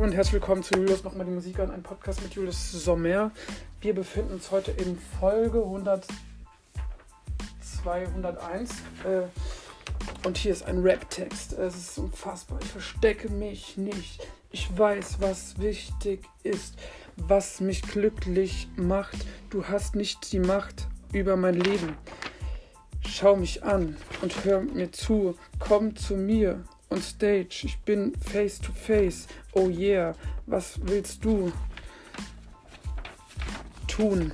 und herzlich willkommen zu Julius Mach mal die Musik an, ein Podcast mit Julius Sommer. Wir befinden uns heute in Folge 100, 201 äh, und hier ist ein Rap-Text. Es ist unfassbar. Ich verstecke mich nicht. Ich weiß, was wichtig ist, was mich glücklich macht. Du hast nicht die Macht über mein Leben. Schau mich an und hör mir zu. Komm zu mir on stage. Ich bin face to face. Oh yeah, was willst du tun?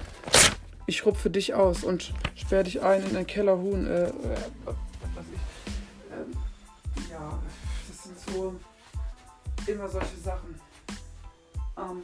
Ich rupfe dich aus und sperre dich ein in ein Kellerhuhn. Äh, äh, was ich, äh, ja, das sind so immer solche Sachen. Ähm,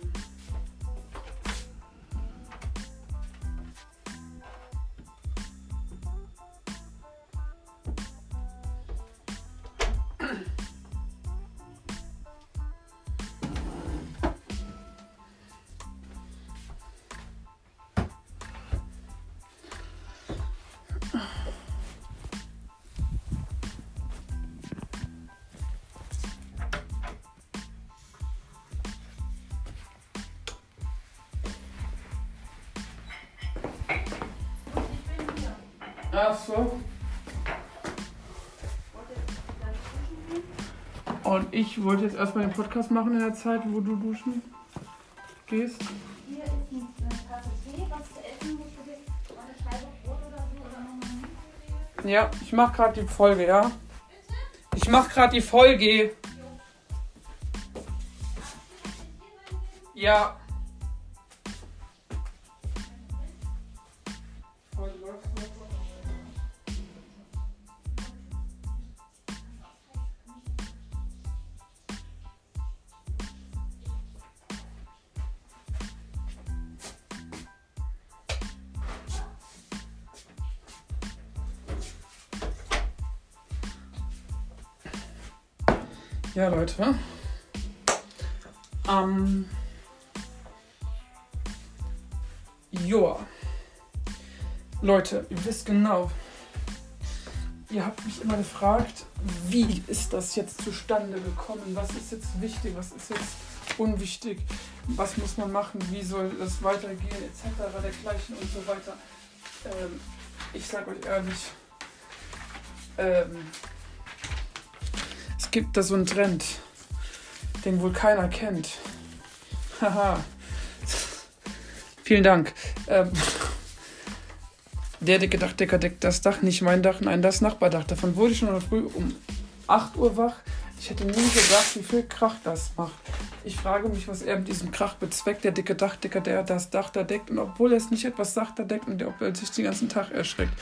So. Und ich wollte jetzt erstmal den Podcast machen in der Zeit, wo du duschen gehst. Hier ist eine Tasse Tee, was zu essen musst du dir eine Scheibe Brot oder so oder noch Ja, ich mach gerade die Folge, ja? Ich mach gerade die Folge. Ja. Ja, Leute. Ähm. Joa. Leute, ihr wisst genau. Ihr habt mich immer gefragt, wie ist das jetzt zustande gekommen? Was ist jetzt wichtig? Was ist jetzt unwichtig? Was muss man machen? Wie soll das weitergehen? Etc. dergleichen und so weiter. Ähm, ich sag euch ehrlich, ähm, gibt da so einen Trend, den wohl keiner kennt. Haha. Vielen Dank. Ähm, der dicke Dachdecker deckt das Dach, nicht mein Dach, nein, das Nachbardach. Davon wurde ich schon früh um 8 Uhr wach. Ich hätte nie gedacht, wie viel Krach das macht. Ich frage mich, was er mit diesem Krach bezweckt, der dicke Dachdecker, der das Dach da deckt. Und obwohl er es nicht etwas da deckt und der er sich den ganzen Tag erschreckt.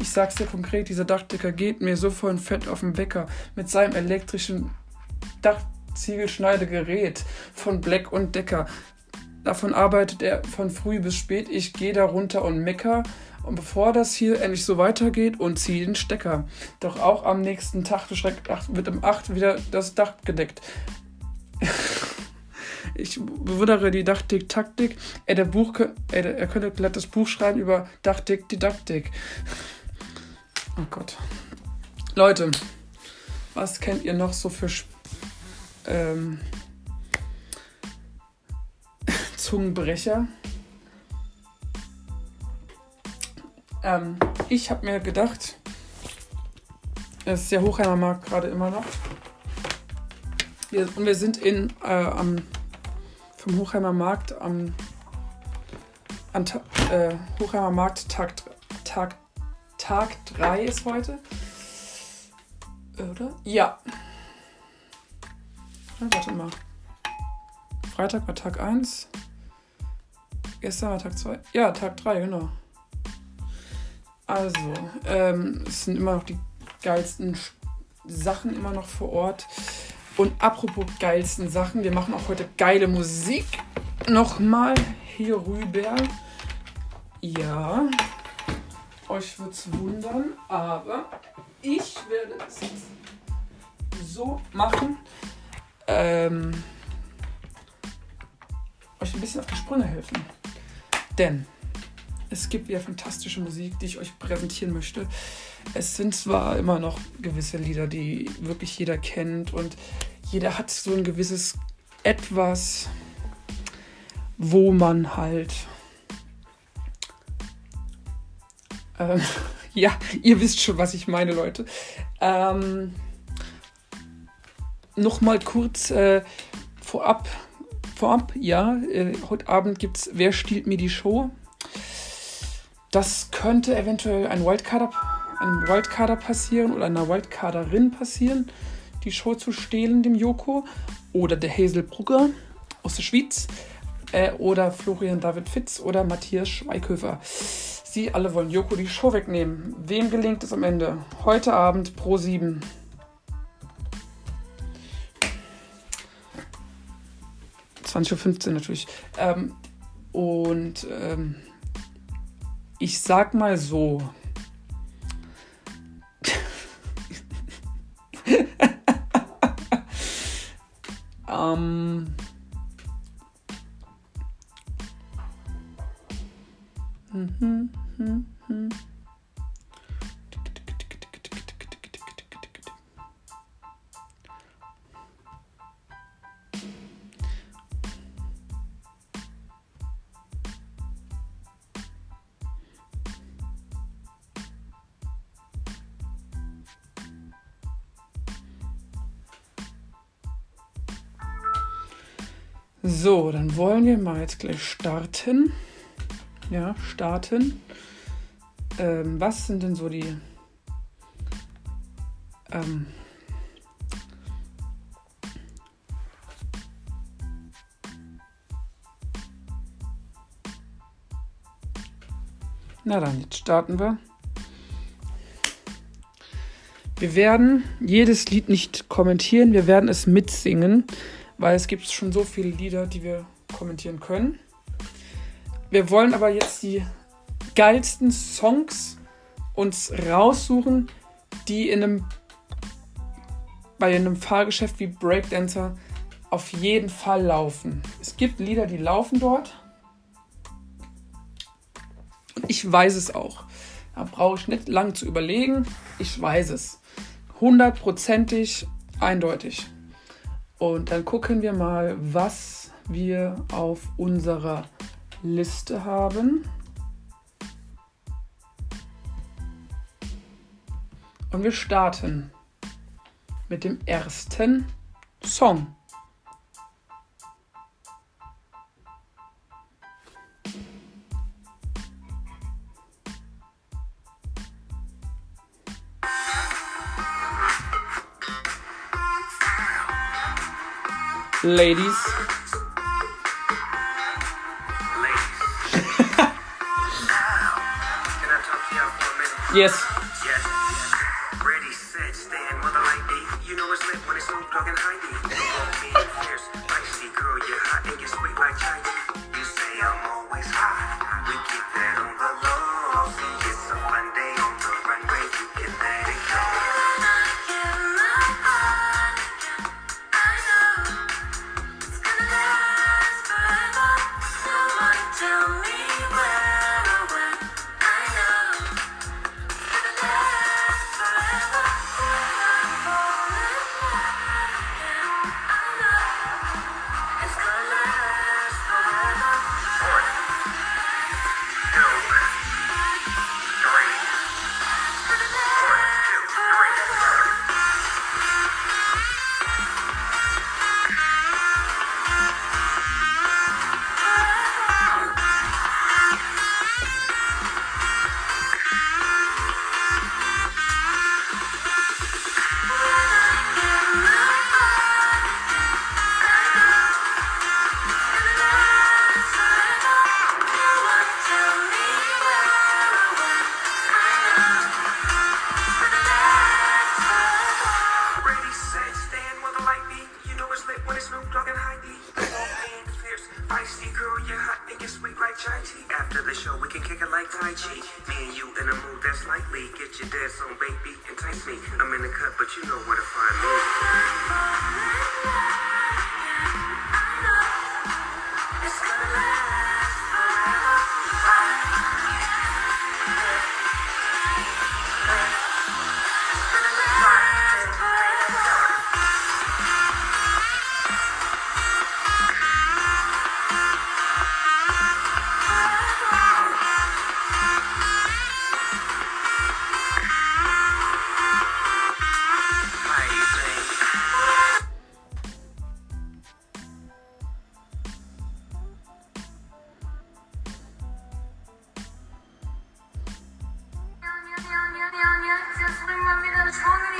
Ich sag's dir konkret, dieser Dachdecker geht mir so voll Fett auf den Wecker mit seinem elektrischen Dachziegelschneidegerät von Black und Decker. Davon arbeitet er von früh bis spät. Ich gehe da runter und mecker. Und bevor das hier endlich so weitergeht und ziehe den Stecker. Doch auch am nächsten Tag wird um 8 wieder das Dach gedeckt. ich bewundere die Dachdick-Taktik. Er, der Buch, er, er könnte glatt das Buch schreiben über Dachdick-Didaktik. Oh Gott. Leute, was kennt ihr noch so für ähm, Zungenbrecher? Ähm, ich habe mir gedacht, es ist der Hochheimer Markt gerade immer noch. Wir, und wir sind in, äh, am, vom Hochheimer Markt am an, äh, Hochheimer Markt Tag, Tag, Tag 3 ist heute. Oder? Ja. ja. Warte mal. Freitag war Tag 1. Gestern war Tag 2. Ja, Tag 3, genau. Also, ähm, es sind immer noch die geilsten Sachen immer noch vor Ort. Und apropos geilsten Sachen, wir machen auch heute geile Musik. Nochmal hier rüber. Ja, euch wird es wundern, aber ich werde es so machen. Ähm, euch ein bisschen auf die Sprünge helfen. Denn es gibt wieder fantastische Musik, die ich euch präsentieren möchte. Es sind zwar immer noch gewisse Lieder, die wirklich jeder kennt und jeder hat so ein gewisses etwas, wo man halt ähm, ja, ihr wisst schon, was ich meine, Leute. Ähm, Nochmal kurz äh, vorab, vorab, ja, äh, heute Abend gibt es Wer stiehlt mir die Show? Das könnte eventuell ein Wildcarder, einem Wildcarder passieren oder einer Wildcarderin passieren, die Show zu stehlen, dem Joko. Oder der Hazel Brugger aus der Schweiz. Äh, oder Florian David Fitz oder Matthias Schweighöfer. Sie alle wollen Joko die Show wegnehmen. Wem gelingt es am Ende? Heute Abend pro 7. Uhr natürlich. Ähm, und ähm, ich sag mal so. ähm, mhm. So, dann wollen wir mal jetzt gleich starten. Ja, starten. Ähm, was sind denn so die ähm, Na dann, jetzt starten wir. Wir werden jedes Lied nicht kommentieren, wir werden es mitsingen, weil es gibt schon so viele Lieder, die wir kommentieren können. Wir wollen aber jetzt die geilsten Songs uns raussuchen, die in einem bei einem Fahrgeschäft wie Breakdancer auf jeden Fall laufen. Es gibt Lieder, die laufen dort. Und ich weiß es auch. Da brauche ich nicht lang zu überlegen. Ich weiß es. Hundertprozentig eindeutig. Und dann gucken wir mal, was wir auf unserer Liste haben. Und wir starten mit dem ersten Song. ladies. Yes. Yes. Ready, set, stand, mother like me. You know it's lit when it's Snoop Dogg and Heidi. You fierce, spicy girl, you're hot and you're sweet like Chinese. You say I'm always hot. We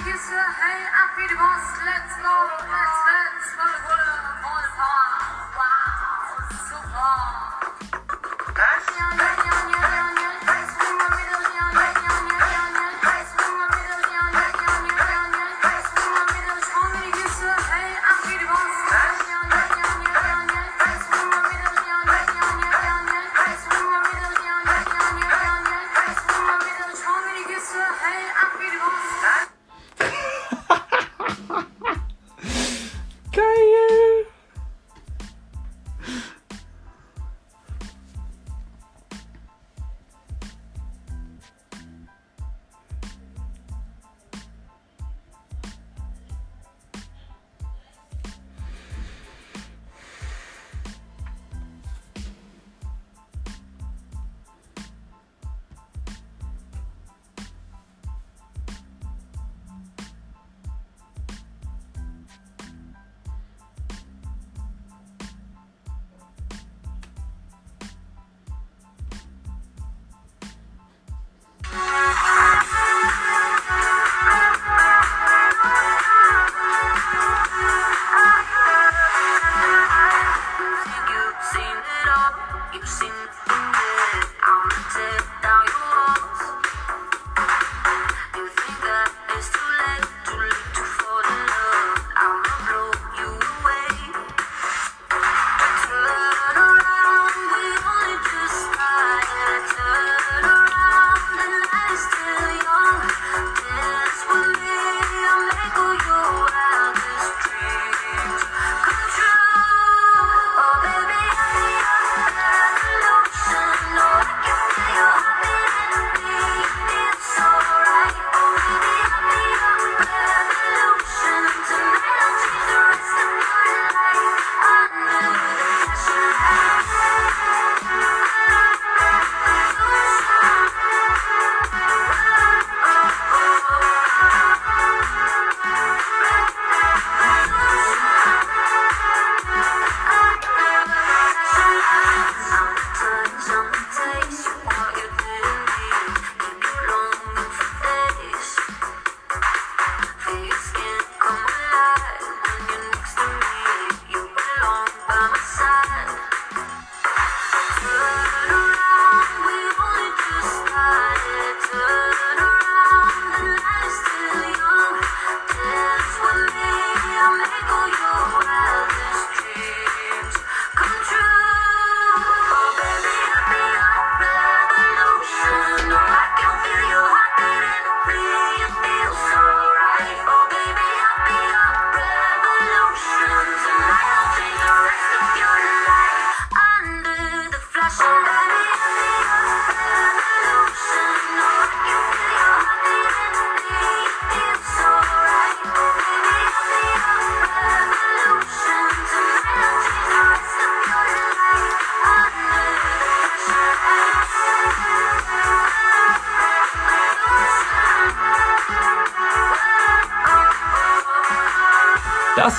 Hey, ab wie let's go, let's dance, volle Wolle, volle Fahrt.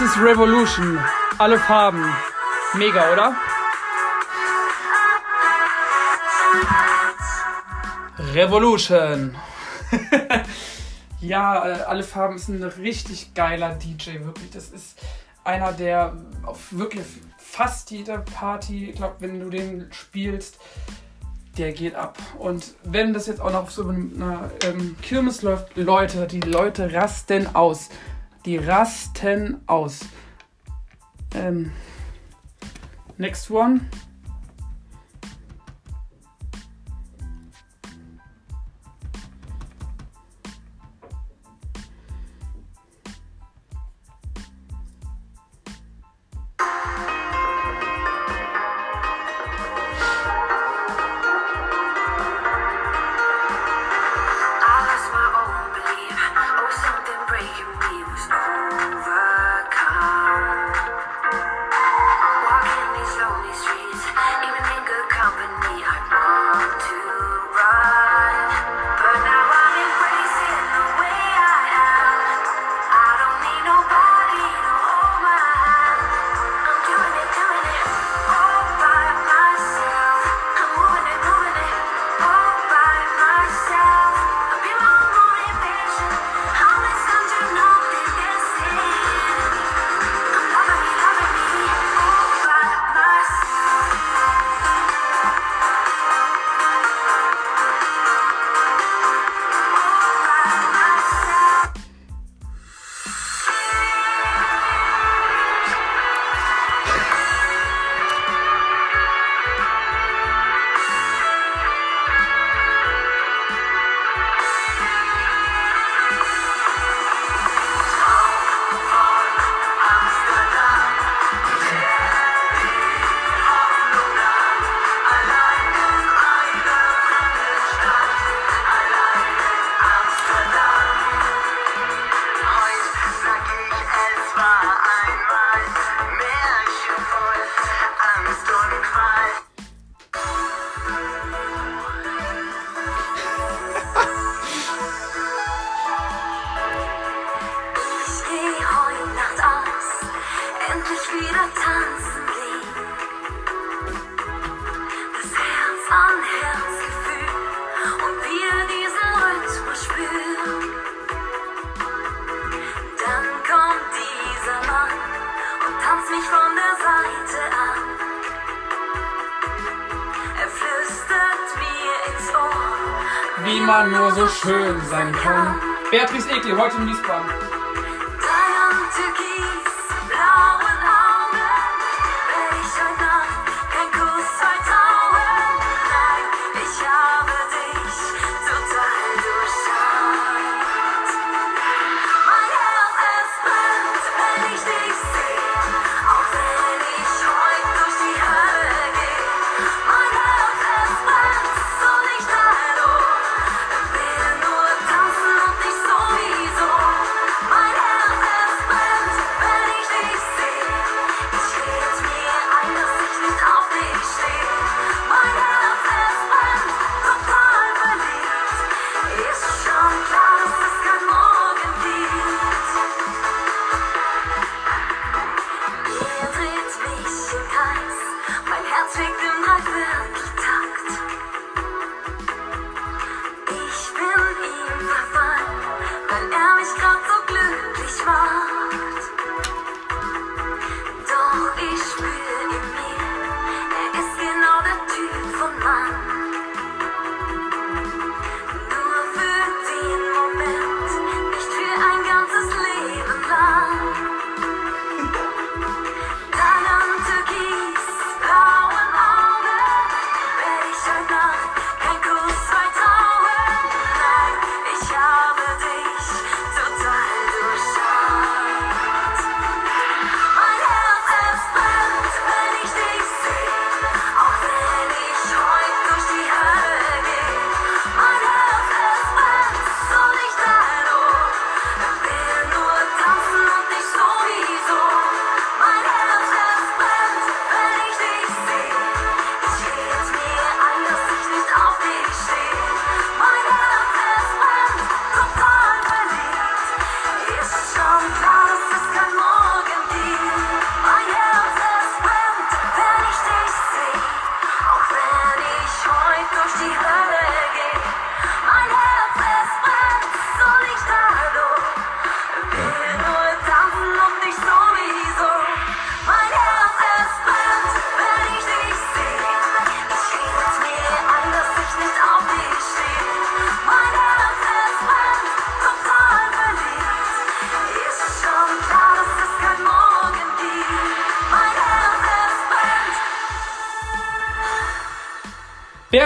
Das ist Revolution. Alle Farben. Mega, oder? Revolution. ja, äh, alle Farben ist ein richtig geiler DJ, wirklich. Das ist einer, der auf wirklich fast jeder Party, ich glaube, wenn du den spielst, der geht ab. Und wenn das jetzt auch noch auf so einer ähm, Kirmes läuft, Leute, die Leute rasten aus die rasten aus. Ähm, next one. tanzt mich von der Seite an. Er flüstert mir ins Ohr, wie man nur so schön sein kann. Beatrice Egli, heute im Wiesbaden.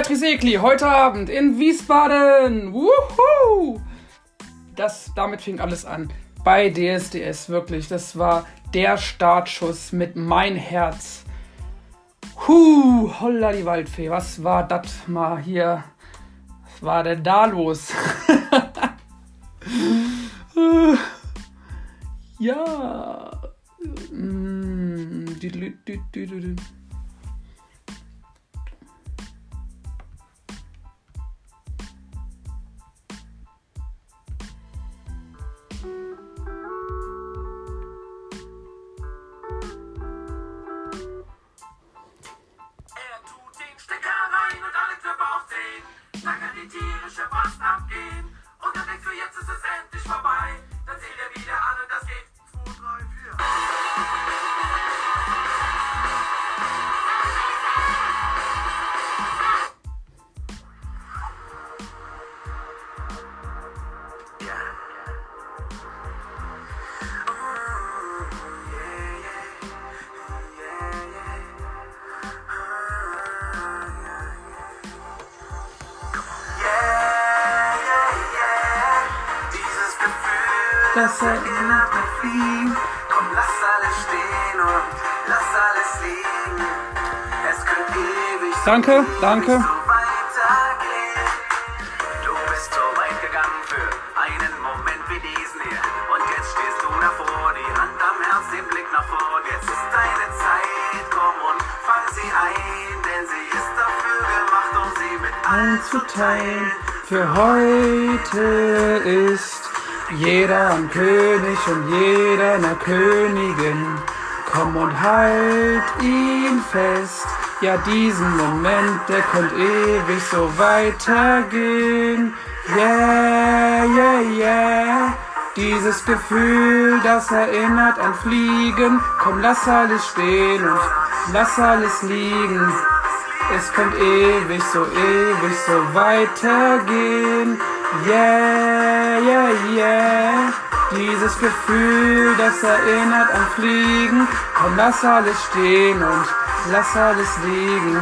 Trisekli heute Abend in Wiesbaden. Wuhu! Das, damit fing alles an. Bei DSDS, wirklich. Das war der Startschuss mit Mein Herz. Huh, holla die Waldfee. Was war das mal hier? Was war denn da los? ja. Mm, wie. Komm, lass alles stehen und lass alles liegen. Es könnte ewig Danke, so danke. So weitergehen. Du bist so weit gegangen für einen Moment wie diesen hier. Und jetzt stehst du davor, die Hand am Herz, den Blick nach vorn. Jetzt ist deine Zeit, komm und fang sie ein, denn sie ist dafür gemacht, um sie mit allen zu teilen. Für heute ist jeder ein König und jeder eine Königin. Komm und halt ihn fest. Ja, diesen Moment, der könnte ewig so weitergehen. Yeah, yeah, yeah. Dieses Gefühl, das erinnert an Fliegen. Komm, lass alles stehen und lass alles liegen. Es könnte ewig so, ewig so weitergehen. Yeah yeah, yeah, yeah. Dieses Gefühl, das erinnert an Fliegen. Komm, lass alles stehen und lass alles liegen.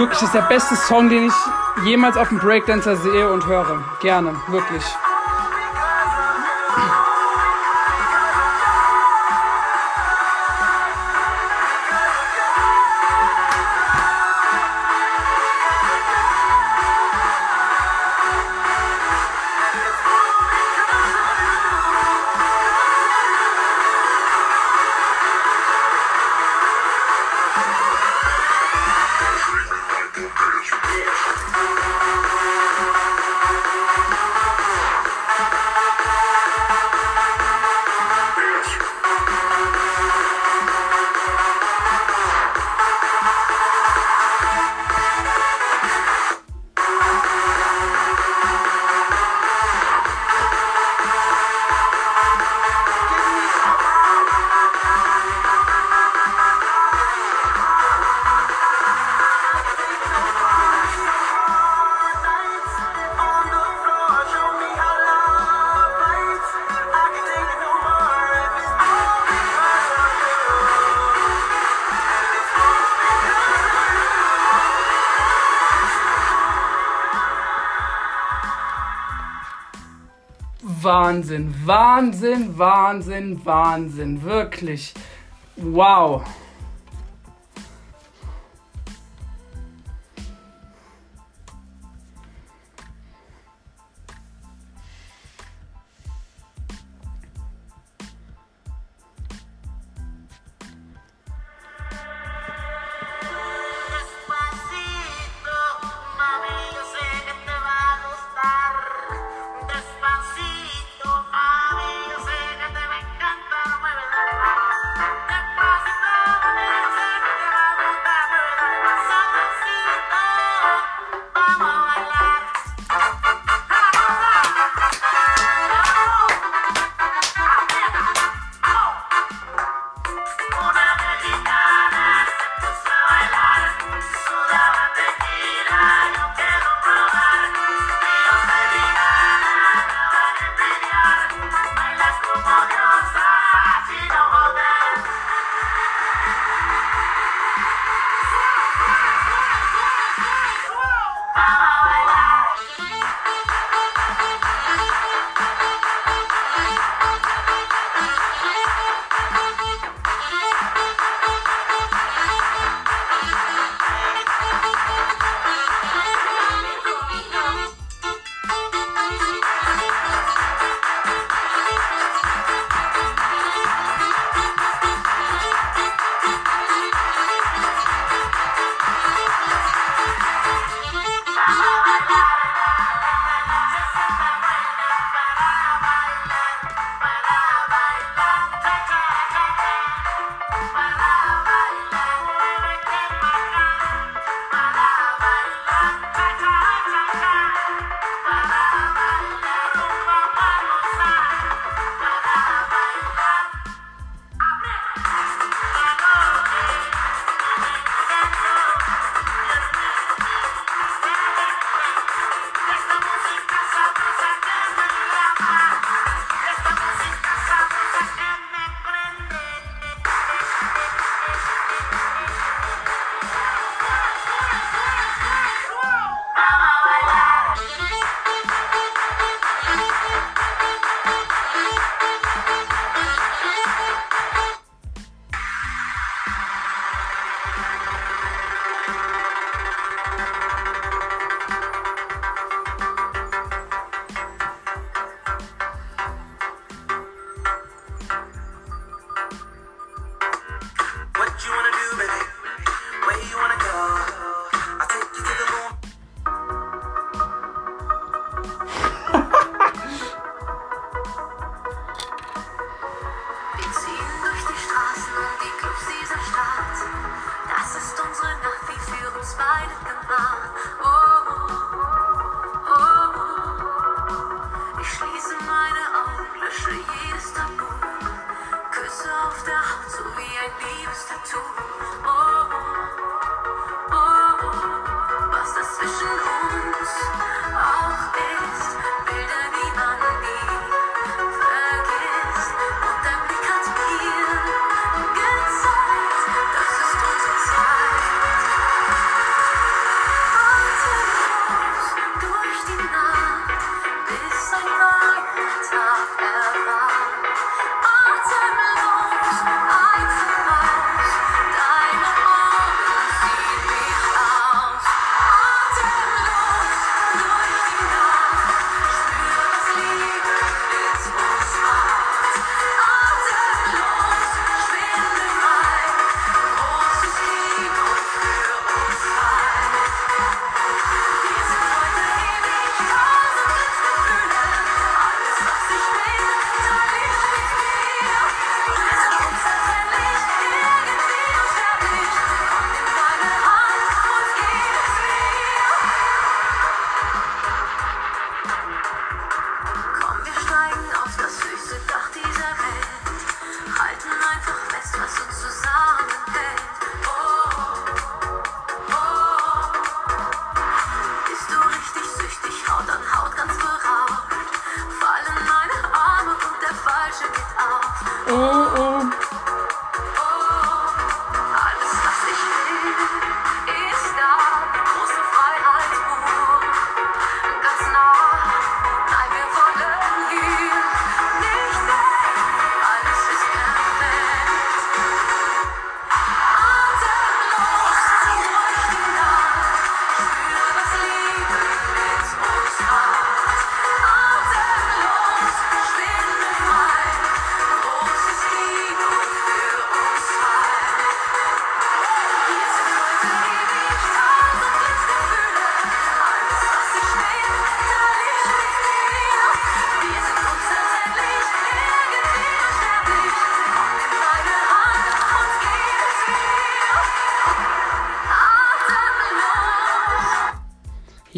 Wirklich, das ist der beste Song, den ich jemals auf dem Breakdancer sehe und höre. Gerne, wirklich. Wahnsinn, Wahnsinn, Wahnsinn, Wahnsinn, wirklich. Wow.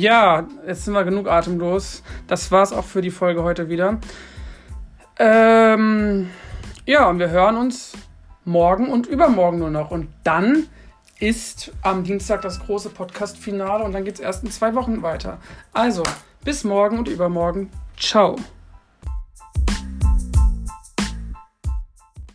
Ja, jetzt sind wir genug atemlos. Das war's auch für die Folge heute wieder. Ähm, ja, und wir hören uns morgen und übermorgen nur noch. Und dann ist am Dienstag das große Podcast-Finale und dann geht's erst in zwei Wochen weiter. Also, bis morgen und übermorgen. Ciao.